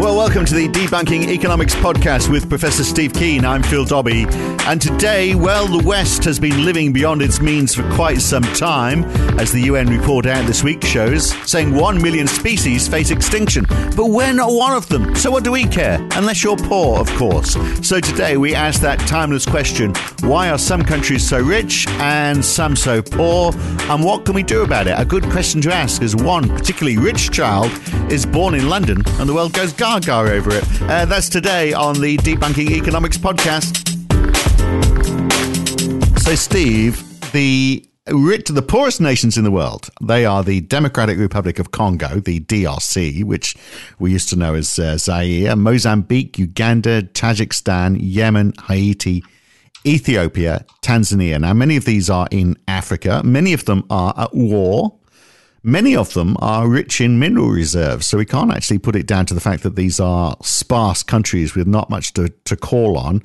Well, welcome to the Debunking Economics podcast with Professor Steve Keen. I'm Phil Dobbie. And today, well, the West has been living beyond its means for quite some time, as the UN report out this week shows, saying one million species face extinction. But we're not one of them. So what do we care? Unless you're poor, of course. So today we ask that timeless question why are some countries so rich and some so poor? And what can we do about it? A good question to ask as one particularly rich child is born in London and the world goes gaga over it. Uh, that's today on the Debunking Economics podcast. So, Steve, the rich, to the poorest nations in the world, they are the Democratic Republic of Congo, the DRC, which we used to know as uh, Zaire, Mozambique, Uganda, Tajikistan, Yemen, Haiti, Ethiopia, Tanzania. Now, many of these are in Africa. Many of them are at war. Many of them are rich in mineral reserves, so we can't actually put it down to the fact that these are sparse countries with not much to, to call on.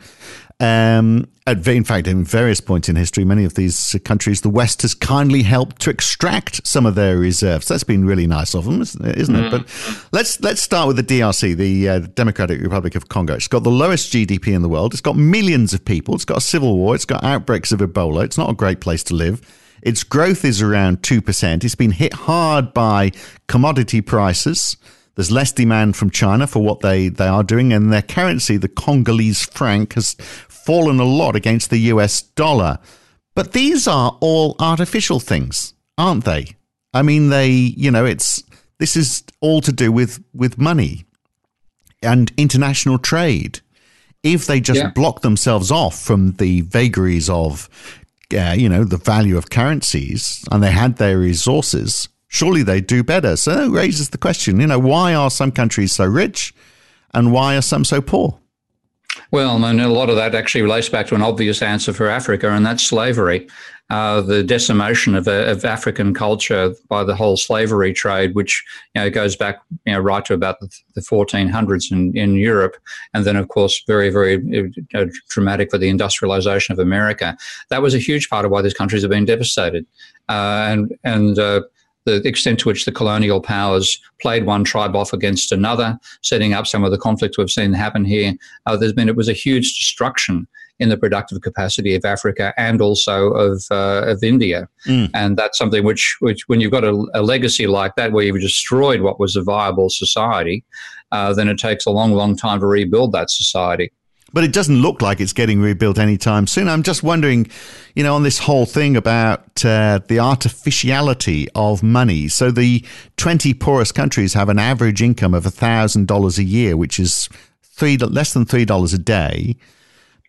Um, at, in fact, in various points in history, many of these countries, the West has kindly helped to extract some of their reserves. That's been really nice of them, isn't it? Mm. But let's let's start with the DRC, the uh, Democratic Republic of Congo. It's got the lowest GDP in the world. It's got millions of people. It's got a civil war. It's got outbreaks of Ebola. It's not a great place to live. Its growth is around 2%. It's been hit hard by commodity prices. There's less demand from China for what they, they are doing, and their currency, the Congolese franc, has fallen a lot against the US dollar. But these are all artificial things, aren't they? I mean, they, you know, it's this is all to do with with money and international trade. If they just yeah. block themselves off from the vagaries of uh, you know, the value of currencies and they had their resources, surely they do better. So that raises the question, you know, why are some countries so rich and why are some so poor? Well, and a lot of that actually relates back to an obvious answer for Africa, and that's slavery. Uh, the decimation of, uh, of, African culture by the whole slavery trade, which you know goes back you know right to about the, the 1400s in, in Europe, and then of course very very uh, dramatic for the industrialization of America. That was a huge part of why these countries have been devastated, uh, and and uh, the extent to which the colonial powers played one tribe off against another, setting up some of the conflicts we've seen happen here. Uh, there's been it was a huge destruction in the productive capacity of Africa and also of uh, of India, mm. and that's something which which when you've got a, a, legacy like that where you've destroyed what was a viable society, uh, then it takes a long, long time to rebuild that society but it doesn't look like it's getting rebuilt anytime soon. I'm just wondering, you know, on this whole thing about uh, the artificiality of money. So the 20 poorest countries have an average income of $1,000 a year, which is three less than $3 a day.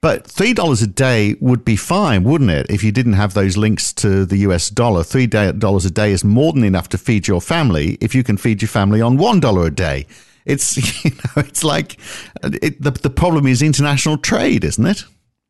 But $3 a day would be fine, wouldn't it, if you didn't have those links to the US dollar? $3 a day is more than enough to feed your family if you can feed your family on $1 a day. It's you know, it's like it, the the problem is international trade, isn't it?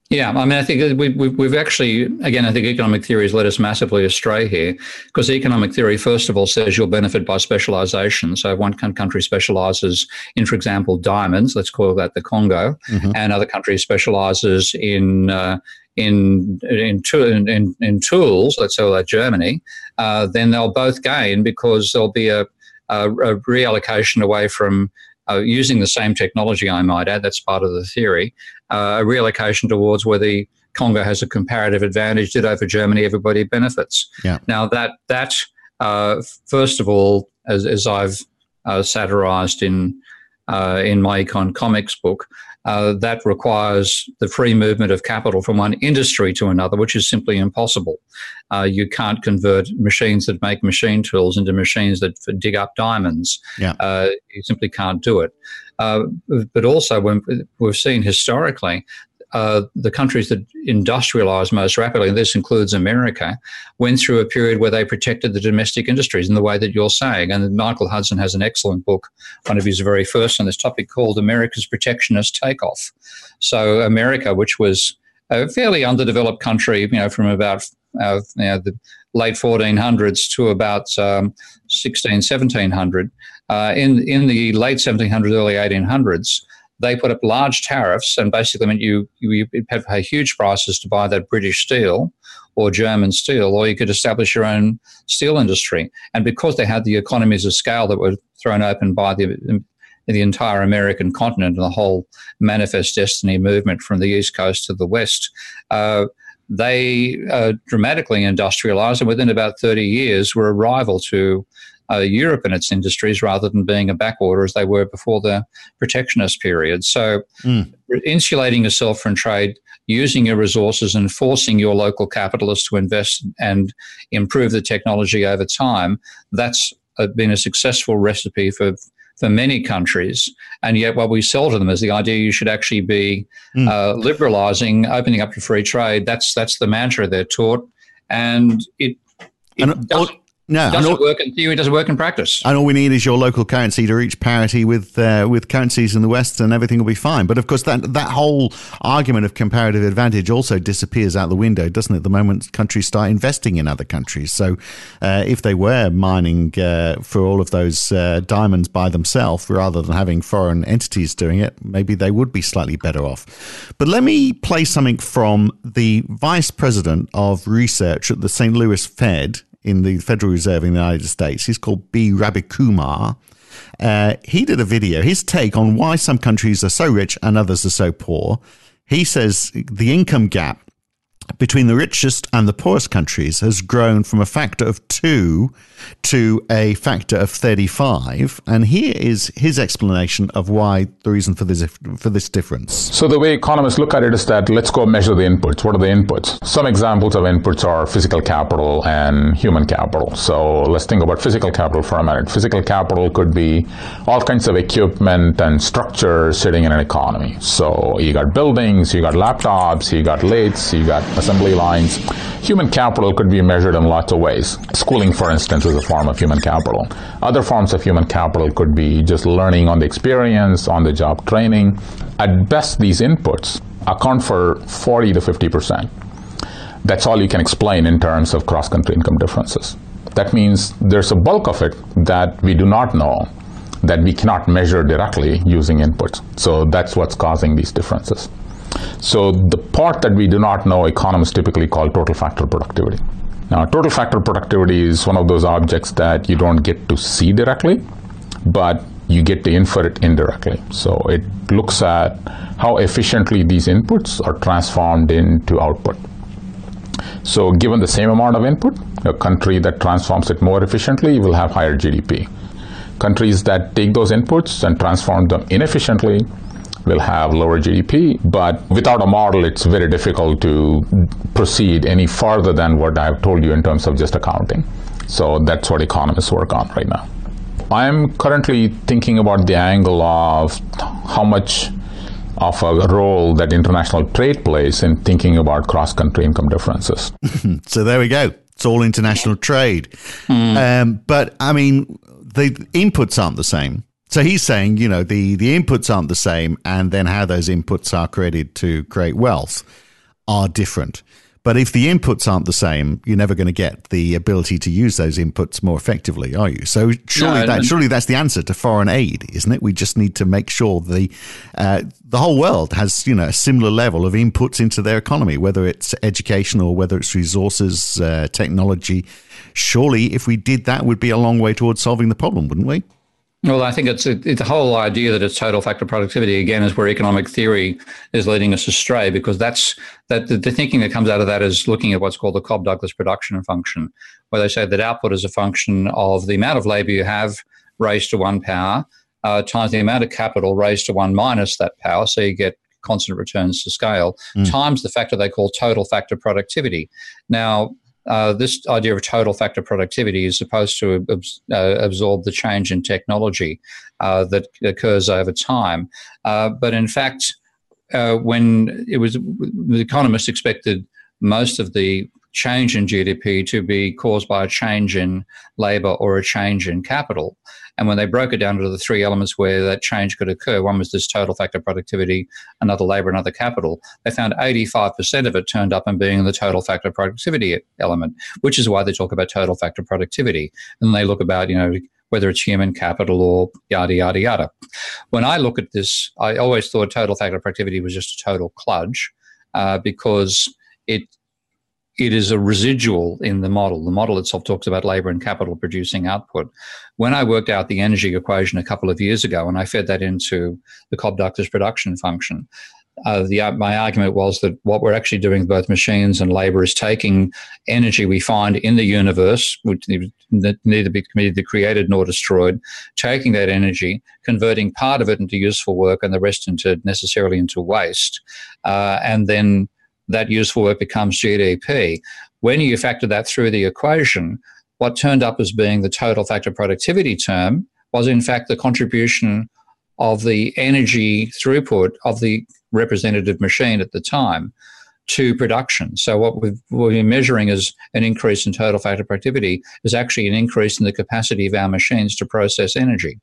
Yeah, I mean, I think we, we, we've actually, again, I think economic theory has led us massively astray here because economic theory, first of all, says you'll benefit by specialization. So if one country specializes in, for example, diamonds, let's call that the Congo, mm-hmm. and other country specializes in, uh, in, in, in, in, tools, let's say like Germany, uh, then they'll both gain because there'll be a, a, a reallocation away from uh, using the same technology, I might add, that's part of the theory, uh, a reallocation towards where the Congo has a comparative advantage that over Germany everybody benefits. Yeah. Now that that uh, first of all, as, as I've uh, satirized in uh, in my econ comics book, uh, that requires the free movement of capital from one industry to another, which is simply impossible. Uh, you can't convert machines that make machine tools into machines that dig up diamonds. Yeah. Uh, you simply can't do it. Uh, but also, when we've seen historically uh, the countries that industrialized most rapidly, and this includes America, went through a period where they protected the domestic industries in the way that you're saying. And Michael Hudson has an excellent book, one of his very first on this topic, called America's Protectionist Takeoff. So, America, which was a fairly underdeveloped country, you know, from about uh, you know, the late 1400s to about um, 16, 1700. Uh, in, in the late 1700s, early 1800s, they put up large tariffs and basically meant you, you had to pay huge prices to buy that British steel or German steel, or you could establish your own steel industry. And because they had the economies of scale that were thrown open by the the entire American continent and the whole Manifest Destiny movement from the East Coast to the West, uh, they uh, dramatically industrialized and within about 30 years were a rival to uh, Europe and its industries rather than being a backwater as they were before the protectionist period. So, mm. insulating yourself from trade, using your resources, and forcing your local capitalists to invest and improve the technology over time that's been a successful recipe for. For many countries, and yet what we sell to them is the idea you should actually be mm. uh, liberalizing, opening up to free trade. That's that's the mantra they're taught, and it, it and no, doesn't all, work in theory. Doesn't work in practice. And all we need is your local currency to reach parity with uh, with currencies in the West, and everything will be fine. But of course, that that whole argument of comparative advantage also disappears out the window, doesn't it? The moment countries start investing in other countries. So, uh, if they were mining uh, for all of those uh, diamonds by themselves, rather than having foreign entities doing it, maybe they would be slightly better off. But let me play something from the vice president of research at the St. Louis Fed in the Federal Reserve in the United States. He's called B. Ravikumar. Uh, he did a video, his take on why some countries are so rich and others are so poor. He says the income gap between the richest and the poorest countries has grown from a factor of two to a factor of 35. And here is his explanation of why the reason for this, for this difference. So, the way economists look at it is that let's go measure the inputs. What are the inputs? Some examples of inputs are physical capital and human capital. So, let's think about physical capital for a minute. Physical capital could be all kinds of equipment and structure sitting in an economy. So, you got buildings, you got laptops, you got lathes, you got assembly lines. Human capital could be measured in lots of ways. Schooling, for instance, is a form of human capital. Other forms of human capital could be just learning on the experience, on the job training. At best, these inputs account for 40 to 50 percent. That's all you can explain in terms of cross country income differences. That means there's a bulk of it that we do not know, that we cannot measure directly using inputs. So that's what's causing these differences. So the part that we do not know, economists typically call total factor productivity. Now, total factor productivity is one of those objects that you don't get to see directly, but you get to infer it indirectly. So it looks at how efficiently these inputs are transformed into output. So, given the same amount of input, a country that transforms it more efficiently will have higher GDP. Countries that take those inputs and transform them inefficiently will have lower GDP, but without a model, it's very difficult to proceed any farther than what I've told you in terms of just accounting. So that's what economists work on right now. I'm currently thinking about the angle of how much of a role that international trade plays in thinking about cross country income differences. so there we go. It's all international trade. Mm. Um, but I mean, the inputs aren't the same. So he's saying, you know, the, the inputs aren't the same, and then how those inputs are created to create wealth are different. But if the inputs aren't the same, you're never going to get the ability to use those inputs more effectively, are you? So surely, no, that, surely that's the answer to foreign aid, isn't it? We just need to make sure the uh, the whole world has you know a similar level of inputs into their economy, whether it's education or whether it's resources, uh, technology. Surely, if we did that, would be a long way towards solving the problem, wouldn't we? Well, I think it's, it's the whole idea that it's total factor productivity again is where economic theory is leading us astray because that's that the, the thinking that comes out of that is looking at what's called the Cobb Douglas production function, where they say that output is a function of the amount of labor you have raised to one power uh, times the amount of capital raised to one minus that power, so you get constant returns to scale, mm. times the factor they call total factor productivity. Now, uh, this idea of total factor productivity is supposed to uh, absorb the change in technology uh, that occurs over time. Uh, but in fact, uh, when it was, the economists expected most of the change in GDP to be caused by a change in labor or a change in capital. And when they broke it down into the three elements where that change could occur, one was this total factor productivity, another labor, another capital, they found 85% of it turned up in being the total factor productivity element, which is why they talk about total factor productivity. And they look about, you know, whether it's human capital or yada, yada, yada. When I look at this, I always thought total factor productivity was just a total kludge uh, because it it is a residual in the model. The model itself talks about labor and capital producing output. When I worked out the energy equation a couple of years ago and I fed that into the Cobb Douglas production function, uh, the, uh, my argument was that what we're actually doing with both machines and labor is taking energy we find in the universe, which neither be neither created nor destroyed, taking that energy, converting part of it into useful work and the rest into necessarily into waste, uh, and then that useful work becomes GDP. When you factor that through the equation, what turned up as being the total factor productivity term was in fact the contribution of the energy throughput of the representative machine at the time to production. So what we've, what we're measuring as an increase in total factor productivity is actually an increase in the capacity of our machines to process energy.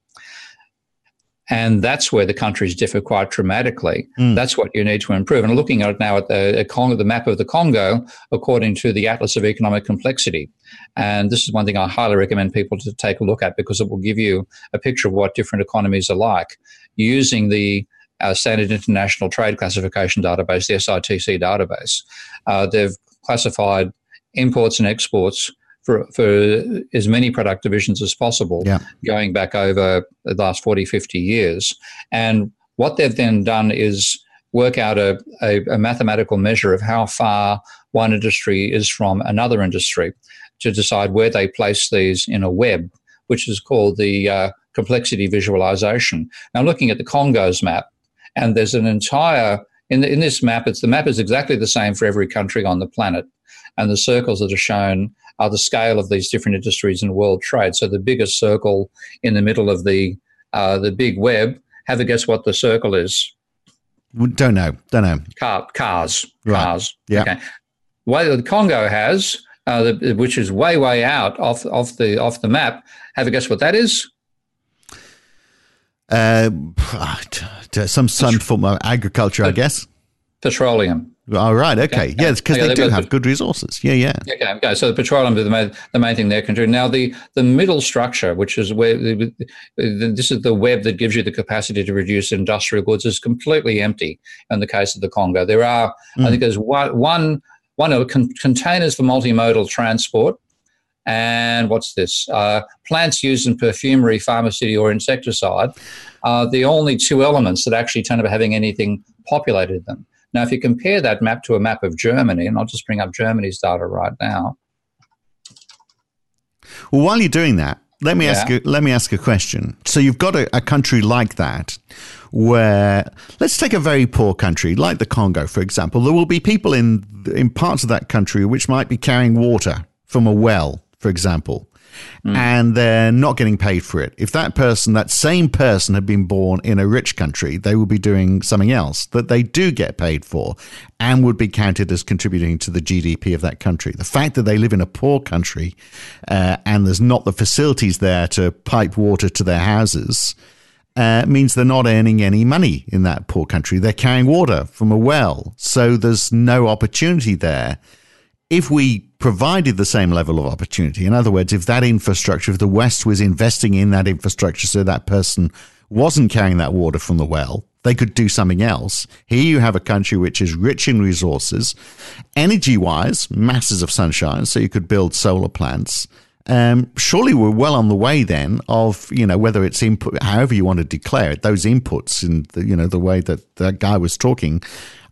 And that's where the countries differ quite dramatically. Mm. That's what you need to improve. And looking at it now at the, Congo, the map of the Congo, according to the Atlas of Economic Complexity. And this is one thing I highly recommend people to take a look at because it will give you a picture of what different economies are like using the uh, Standard International Trade Classification Database, the SITC database. Uh, they've classified imports and exports for, for as many product divisions as possible, yeah. going back over the last 40, 50 years. And what they've then done is work out a, a, a mathematical measure of how far one industry is from another industry to decide where they place these in a web, which is called the uh, complexity visualization. Now, looking at the Congo's map, and there's an entire in, the, in this map, it's the map is exactly the same for every country on the planet, and the circles that are shown are the scale of these different industries in world trade. So the biggest circle in the middle of the uh, the big web. Have a guess what the circle is? Don't know. Don't know. Car, cars. Right. Cars. Yeah. Okay. What the Congo has, uh, the, which is way way out off off the off the map. Have a guess what that is? Uh, some some form of agriculture, I guess. Petroleum. All right. Okay. okay. Yeah, because okay, they do have good resources. Yeah. Yeah. Okay. Okay. So the petroleum is the main, the main thing they're considering. Now the the middle structure, which is where the, this is the web that gives you the capacity to reduce industrial goods, is completely empty. In the case of the Congo, there are mm. I think there's one one one of con- containers for multimodal transport. And what's this? Uh, plants used in perfumery, pharmacy, or insecticide are the only two elements that actually turn up having anything populated them. Now, if you compare that map to a map of Germany, and I'll just bring up Germany's data right now. Well, while you're doing that, let me yeah. ask you, let me ask a question. So you've got a, a, country like that where let's take a very poor country like the Congo for example. There will be people in in parts of that country which might be carrying water from a well, for example mm. and they're not getting paid for it. If that person, that same person, had been born in a rich country, they would be doing something else that they do get paid for and would be counted as contributing to the GDP of that country. The fact that they live in a poor country uh, and there's not the facilities there to pipe water to their houses. Uh, means they're not earning any money in that poor country. They're carrying water from a well. So there's no opportunity there if we provided the same level of opportunity, in other words, if that infrastructure, if the West was investing in that infrastructure so that person wasn't carrying that water from the well, they could do something else. Here you have a country which is rich in resources, energy wise, masses of sunshine, so you could build solar plants. Um, surely we're well on the way then of you know whether it's input, however you want to declare it, those inputs in the you know the way that that guy was talking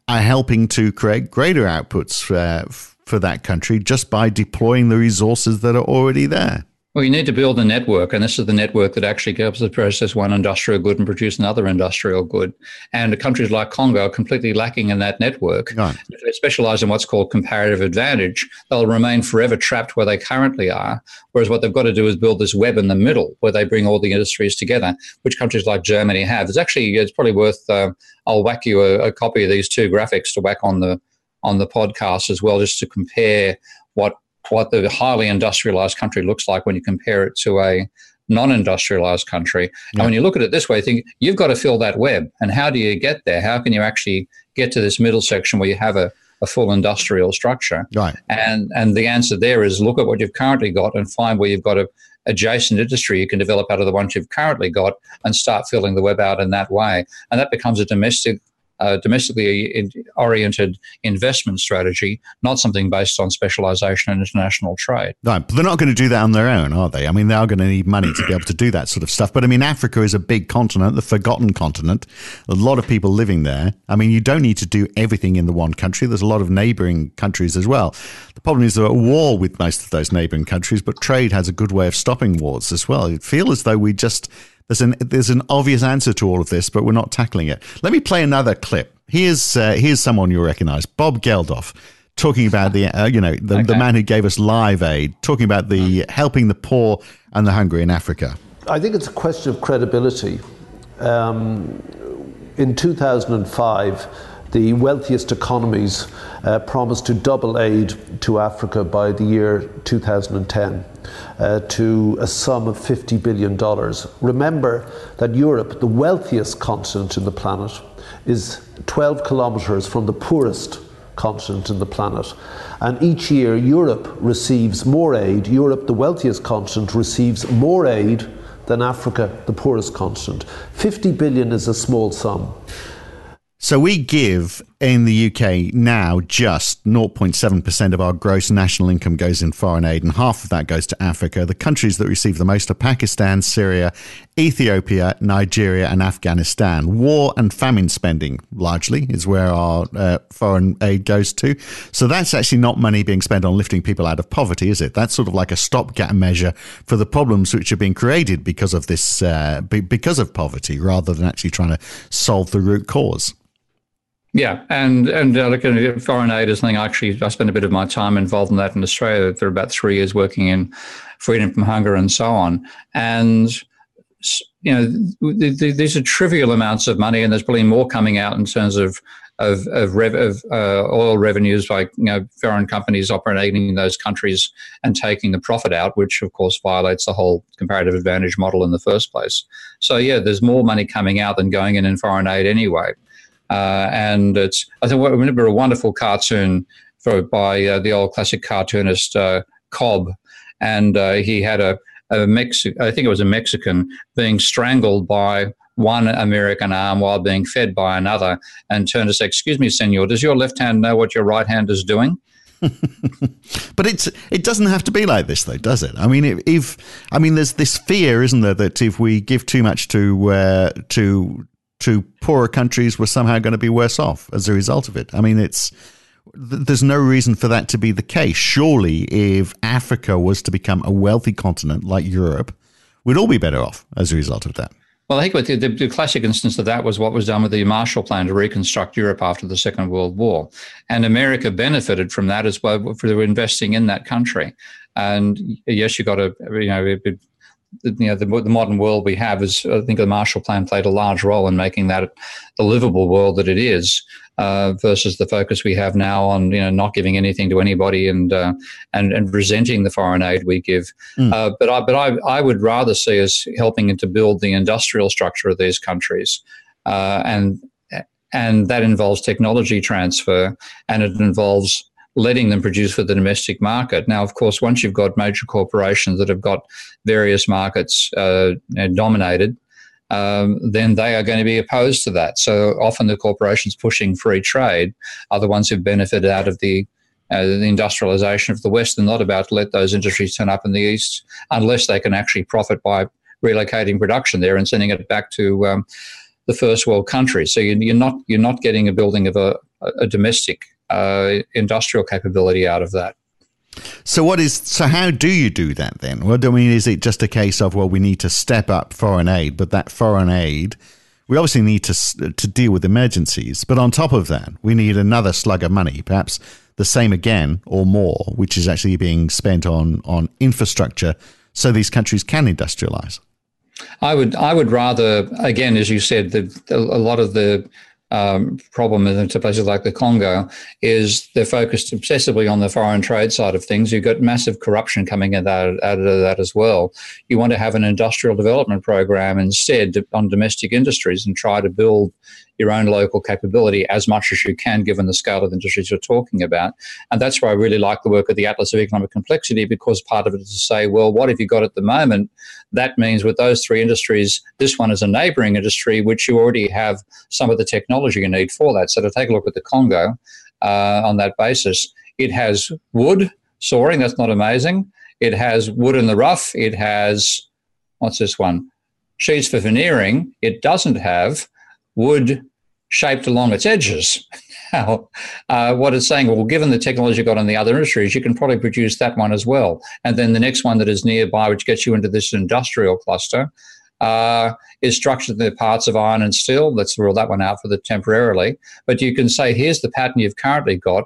are helping to create greater outputs uh, for that country just by deploying the resources that are already there. Well, you need to build a network, and this is the network that actually helps to process one industrial good and produce another industrial good. And countries like Congo are completely lacking in that network. Right. If they specialize in what's called comparative advantage, they'll remain forever trapped where they currently are. Whereas what they've got to do is build this web in the middle where they bring all the industries together, which countries like Germany have. It's actually it's probably worth. Uh, I'll whack you a, a copy of these two graphics to whack on the on the podcast as well, just to compare what what the highly industrialized country looks like when you compare it to a non-industrialized country. Yeah. And when you look at it this way, think you've got to fill that web. And how do you get there? How can you actually get to this middle section where you have a, a full industrial structure? Right. And and the answer there is look at what you've currently got and find where you've got a adjacent industry you can develop out of the ones you've currently got and start filling the web out in that way. And that becomes a domestic uh, domestically oriented investment strategy, not something based on specialization and international trade. Right, but they're not going to do that on their own, are they? I mean, they are going to need money to be able to do that sort of stuff. But I mean, Africa is a big continent, the forgotten continent. A lot of people living there. I mean, you don't need to do everything in the one country. There's a lot of neighboring countries as well. The problem is they're at war with most of those neighboring countries, but trade has a good way of stopping wars as well. It feels as though we just there's an there's an obvious answer to all of this, but we're not tackling it. Let me play another clip. Here's uh, here's someone you'll recognise, Bob Geldof, talking about the uh, you know the, okay. the man who gave us Live Aid, talking about the helping the poor and the hungry in Africa. I think it's a question of credibility. Um, in 2005 the wealthiest economies uh, promised to double aid to Africa by the year 2010 uh, to a sum of $50 billion. Remember that Europe, the wealthiest continent in the planet, is 12 kilometres from the poorest continent in the planet. And each year, Europe receives more aid. Europe, the wealthiest continent, receives more aid than Africa, the poorest continent. 50 billion is a small sum. So we give in the UK now just 0.7% of our gross national income goes in foreign aid, and half of that goes to Africa. The countries that receive the most are Pakistan, Syria, Ethiopia, Nigeria, and Afghanistan. War and famine spending largely is where our uh, foreign aid goes to. So that's actually not money being spent on lifting people out of poverty, is it? That's sort of like a stopgap measure for the problems which are being created because of this, uh, because of poverty, rather than actually trying to solve the root cause. Yeah, and and uh, look, foreign aid is something I actually I spent a bit of my time involved in that in Australia. There are about three years working in freedom from hunger and so on, and you know th- th- these are trivial amounts of money, and there's probably more coming out in terms of of of, rev- of uh, oil revenues by you know foreign companies operating in those countries and taking the profit out, which of course violates the whole comparative advantage model in the first place. So yeah, there's more money coming out than going in in foreign aid anyway. Uh, and it's I think I remember a wonderful cartoon for, by uh, the old classic cartoonist uh, Cobb, and uh, he had a, a Mexi- I think it was a Mexican being strangled by one American arm while being fed by another, and turned to say, "Excuse me, Senor, does your left hand know what your right hand is doing?" but it's it doesn't have to be like this though does it? I mean if, if, i mean there's this fear isn't there that if we give too much to uh, to to poorer countries were somehow going to be worse off as a result of it. I mean, it's there's no reason for that to be the case. Surely, if Africa was to become a wealthy continent like Europe, we'd all be better off as a result of that. Well, I think the, the, the, classic instance of that was what was done with the Marshall Plan to reconstruct Europe after the Second World War. And America benefited from that as well for investing in that country. And yes, you got to, you know, you know the, the, modern world we have is I think the Marshall Plan played a large role in making that the livable world that it is uh, versus the focus we have now on you know not giving anything to anybody and uh, and and resenting the foreign aid we give. Mm. Uh, but I but I I would rather see us helping to build the industrial structure of these countries uh, and and that involves technology transfer and it involves letting them produce for the domestic market. Now, of course, once you've got major corporations that have got various markets uh, dominated, um, then they are going to be opposed to that. So often the corporations pushing free trade are the ones who've benefited out of the, uh, the industrialization of the West and not about to let those industries turn up in the East unless they can actually profit by relocating production there and sending it back to um, the first world countries. So you're not you're not getting a building of a, a domestic uh, industrial capability out of that. So what is so how do you do that then? Well, I mean, is it just a case of well, we need to step up foreign aid, but that foreign aid, we obviously need to to deal with emergencies, but on top of that, we need another slug of money, perhaps the same again or more, which is actually being spent on on infrastructure, so these countries can industrialize. I would I would rather again, as you said, the, a lot of the um, problem in places like the Congo is they're focused obsessively on the foreign trade side of things. You've got massive corruption coming out, out of that as well. You want to have an industrial development program instead on domestic industries and try to build your own local capability as much as you can, given the scale of the industries you're talking about. And that's why I really like the work of the Atlas of Economic Complexity, because part of it is to say, well, what have you got at the moment? That means with those three industries, this one is a neighboring industry, which you already have some of the technology you need for that. So to take a look at the Congo uh, on that basis, it has wood soaring. That's not amazing. It has wood in the rough. It has, what's this one? Sheets for veneering. It doesn't have wood shaped along its edges. uh, what it's saying, well, given the technology you've got in the other industries, you can probably produce that one as well. And then the next one that is nearby, which gets you into this industrial cluster, uh, is structured in the parts of iron and steel. Let's rule that one out for the temporarily. But you can say, here's the pattern you've currently got.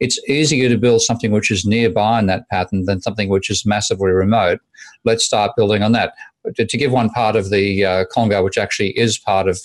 It's easier to build something which is nearby in that pattern than something which is massively remote. Let's start building on that. To, to give one part of the uh, Congo, which actually is part of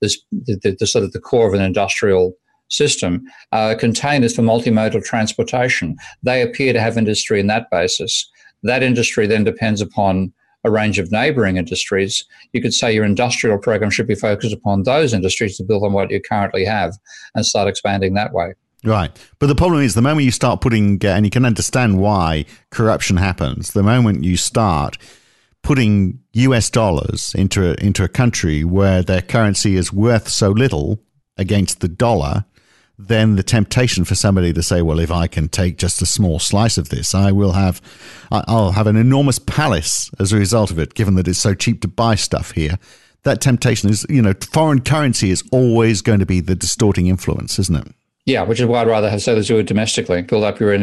this the, the, the sort of the core of an industrial system. Uh, containers for multimodal transportation. They appear to have industry in that basis. That industry then depends upon a range of neighbouring industries. You could say your industrial program should be focused upon those industries to build on what you currently have and start expanding that way. Right. But the problem is the moment you start putting, uh, and you can understand why corruption happens, the moment you start putting US dollars into a, into a country where their currency is worth so little against the dollar, then the temptation for somebody to say, "Well, if I can take just a small slice of this, I will have, I'll have an enormous palace as a result of it, given that it's so cheap to buy stuff here." That temptation is, you know, foreign currency is always going to be the distorting influence, isn't it? Yeah, which is why I'd rather have sellers do it domestically, build up your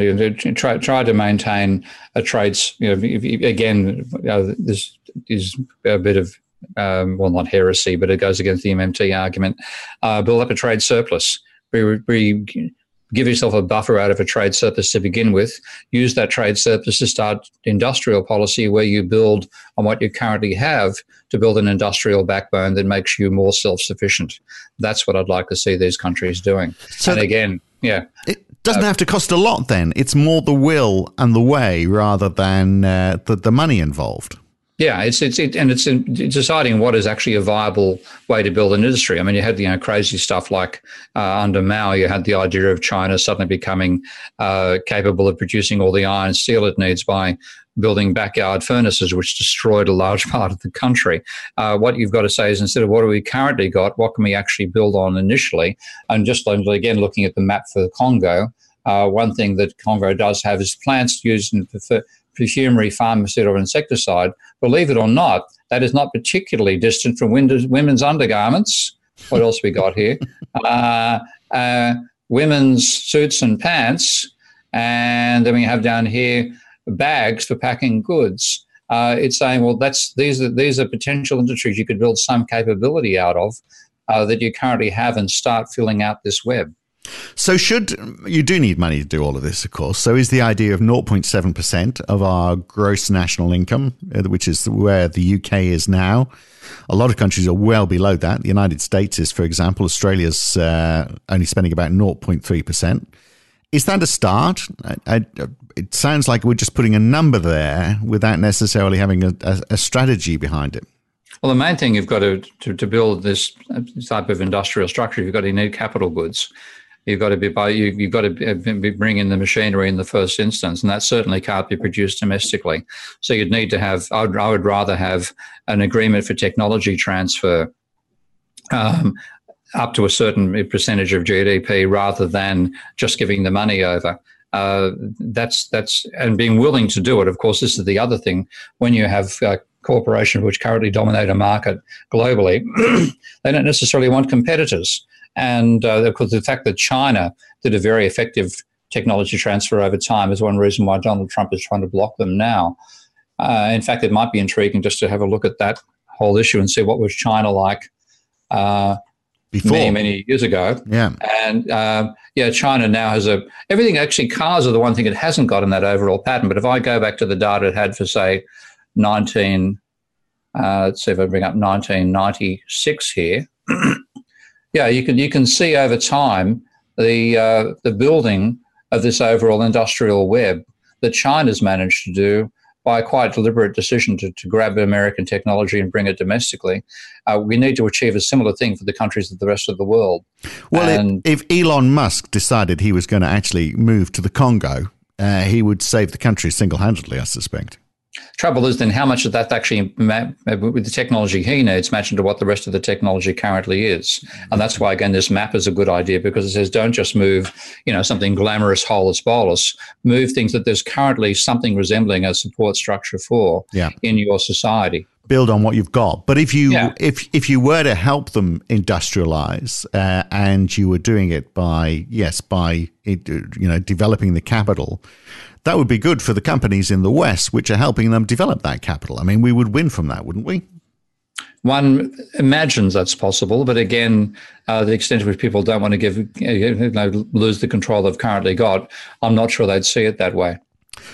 try try to maintain a trades. You know, if, if, again, you know, this is a bit of um, well, not heresy, but it goes against the MMT argument. Uh, build up a trade surplus. Be, be, give yourself a buffer out of a trade surplus to begin with. Use that trade surplus to start industrial policy where you build on what you currently have to build an industrial backbone that makes you more self sufficient. That's what I'd like to see these countries doing. So and again, yeah. It doesn't uh, have to cost a lot then. It's more the will and the way rather than uh, the, the money involved. Yeah, it's it's it, and it's deciding what is actually a viable way to build an industry. I mean, you had you know crazy stuff like uh, under Mao, you had the idea of China suddenly becoming uh, capable of producing all the iron steel it needs by building backyard furnaces, which destroyed a large part of the country. Uh, what you've got to say is instead of what do we currently got, what can we actually build on initially? And just again looking at the map for the Congo. Uh, one thing that Congo does have is plants used in perfumery, pharmaceutical, insecticide. Believe it or not, that is not particularly distant from women's undergarments. What else we got here? Uh, uh, women's suits and pants, and then we have down here bags for packing goods. Uh, it's saying, well, that's these are these are potential industries you could build some capability out of uh, that you currently have and start filling out this web. So, should you do need money to do all of this, of course? So, is the idea of 0.7% of our gross national income, uh, which is where the UK is now? A lot of countries are well below that. The United States is, for example, Australia's uh, only spending about 0.3%. Is that a start? I, I, it sounds like we're just putting a number there without necessarily having a, a, a strategy behind it. Well, the main thing you've got to, to, to build this type of industrial structure, you've got to need capital goods you've got to be by you, you've got to be bringing the machinery in the first instance, and that certainly can't be produced domestically. So you'd need to have. I would, I would rather have an agreement for technology transfer. Um, up to a certain percentage of GDP rather than just giving the money over. Uh, that's that's and being willing to do it. Of course, this is the other thing. When you have uh, corporations which currently dominate a market globally, they don't necessarily want competitors. And uh, of course, the fact that China did a very effective technology transfer over time is one reason why Donald Trump is trying to block them now. Uh, in fact, it might be intriguing just to have a look at that whole issue and see what was China like uh, Before. many, many years ago. Yeah. And uh, yeah, China now has a everything. Actually, cars are the one thing it hasn't got in that overall pattern. But if I go back to the data it had for say 19, uh, let's see if I bring up 1996 here. yeah, you can you can see over time the uh, the building of this overall industrial web that China's managed to do by a quite deliberate decision to, to grab American technology and bring it domestically. Uh, we need to achieve a similar thing for the countries of the rest of the world. Well, and, if Elon Musk decided he was going to actually move to the Congo, uh, he would save the country single handedly, I suspect. Trouble is, then how much of that actually, with the technology he needs, match to what the rest of the technology currently is? And that's why, again, this map is a good idea because it says don't just move, you know, something glamorous, holus bolus. Move things that there's currently something resembling a support structure for yeah. in your society build on what you've got. But if you yeah. if if you were to help them industrialize uh, and you were doing it by yes by you know developing the capital, that would be good for the companies in the West, which are helping them develop that capital. I mean, we would win from that, wouldn't we? One imagines that's possible, but again, uh, the extent to which people don't want to give, you know, lose the control they've currently got, I'm not sure they'd see it that way.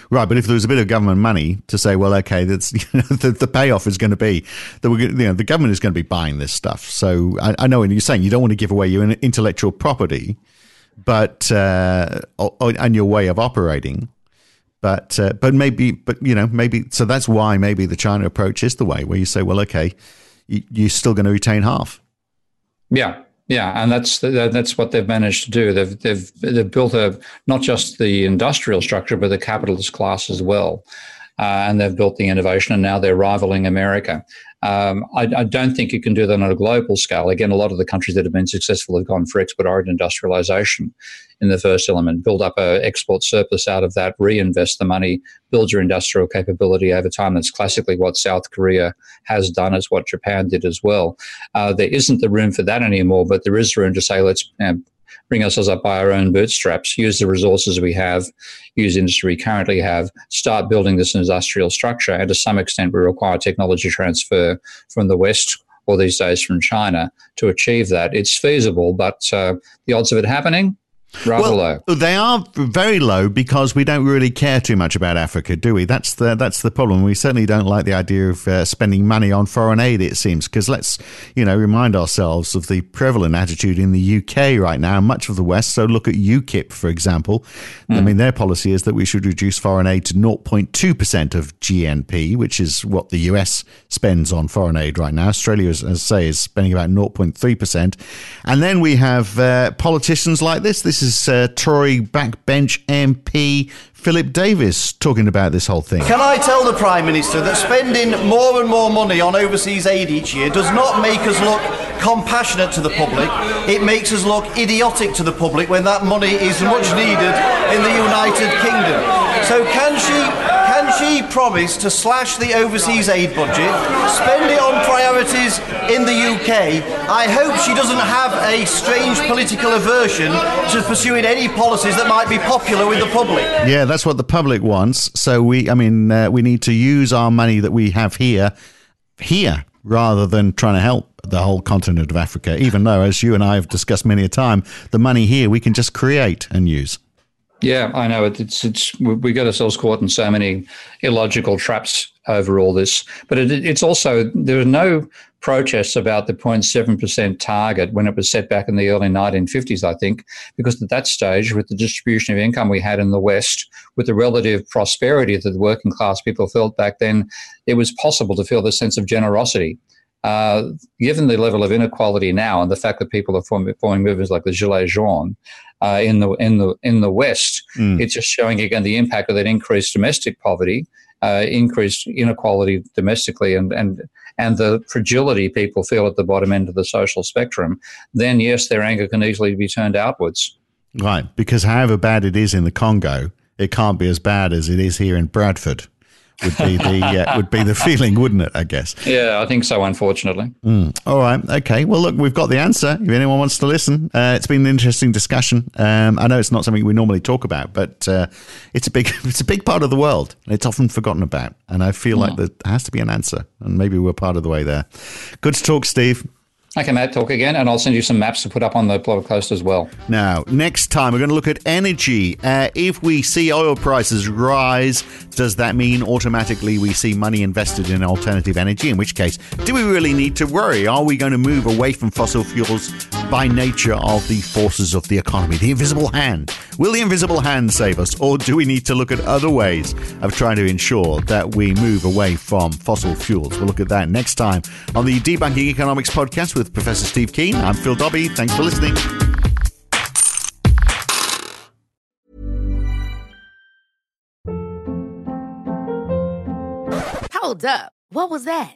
Right, but if there was a bit of government money to say, well, okay, that's you know, the, the payoff is going to be that we're you know the government is going to be buying this stuff. So I, I know what you're saying you don't want to give away your intellectual property, but uh, and your way of operating. But uh, but maybe but you know maybe so that's why maybe the China approach is the way where you say well okay you, you're still going to retain half. Yeah, yeah, and that's that's what they've managed to do. They've they've they've built a not just the industrial structure but the capitalist class as well, uh, and they've built the innovation, and now they're rivaling America. Um, I, I, don't think you can do that on a global scale. Again, a lot of the countries that have been successful have gone for export oriented industrialization in the first element, build up an export surplus out of that, reinvest the money, build your industrial capability over time. That's classically what South Korea has done, as what Japan did as well. Uh, there isn't the room for that anymore, but there is room to say, let's you know, bring ourselves up by our own bootstraps, use the resources we have, use industry we currently have, start building this industrial structure. And to some extent, we require technology transfer from the West or these days from China to achieve that. It's feasible, but uh, the odds of it happening, Rather well, low. They are very low because we don't really care too much about Africa, do we? That's the that's the problem. We certainly don't like the idea of uh, spending money on foreign aid. It seems because let's you know remind ourselves of the prevalent attitude in the UK right now, much of the West. So look at UKIP, for example. Mm. I mean, their policy is that we should reduce foreign aid to 0.2 percent of GNP, which is what the US spends on foreign aid right now. Australia, as, as I say, is spending about 0.3 percent, and then we have uh, politicians like this. This is uh, Tory backbench MP Philip Davies talking about this whole thing. Can I tell the Prime Minister that spending more and more money on overseas aid each year does not make us look compassionate to the public, it makes us look idiotic to the public when that money is much needed in the United Kingdom. So, can she she promised to slash the overseas aid budget, spend it on priorities in the UK? I hope she doesn't have a strange political aversion to pursuing any policies that might be popular with the public. Yeah, that's what the public wants. So we, I mean, uh, we need to use our money that we have here, here, rather than trying to help the whole continent of Africa. Even though, as you and I have discussed many a time, the money here we can just create and use. Yeah, I know. It's it's we get ourselves caught in so many illogical traps over all this. But it, it's also there are no protests about the 0.7 percent target when it was set back in the early 1950s. I think because at that stage, with the distribution of income we had in the West, with the relative prosperity that the working class people felt back then, it was possible to feel the sense of generosity. Uh, given the level of inequality now and the fact that people are forming, forming movements like the Gilets jaunes uh, in the in the in the West, mm. it's just showing again the impact of that increased domestic poverty, uh, increased inequality domestically, and and and the fragility people feel at the bottom end of the social spectrum. Then yes, their anger can easily be turned outwards. Right, because however bad it is in the Congo, it can't be as bad as it is here in Bradford would be the uh, would be the feeling, wouldn't it? I guess. Yeah, I think so. Unfortunately. Mm. All right. Okay. Well, look, we've got the answer. If anyone wants to listen, uh, it's been an interesting discussion. Um, I know it's not something we normally talk about, but uh, it's a big it's a big part of the world. It's often forgotten about, and I feel like there has to be an answer, and maybe we're part of the way there. Good to talk, Steve. Okay, Matt, talk again, and I'll send you some maps to put up on the blog post as well. Now, next time we're going to look at energy. Uh, if we see oil prices rise, does that mean automatically we see money invested in alternative energy? In which case, do we really need to worry? Are we going to move away from fossil fuels by nature of the forces of the economy? The invisible hand. Will the invisible hand save us, or do we need to look at other ways of trying to ensure that we move away from fossil fuels? We'll look at that next time on the Debunking Economics podcast with Professor Steve Keen. I'm Phil Dobbie. Thanks for listening. Hold up. What was that?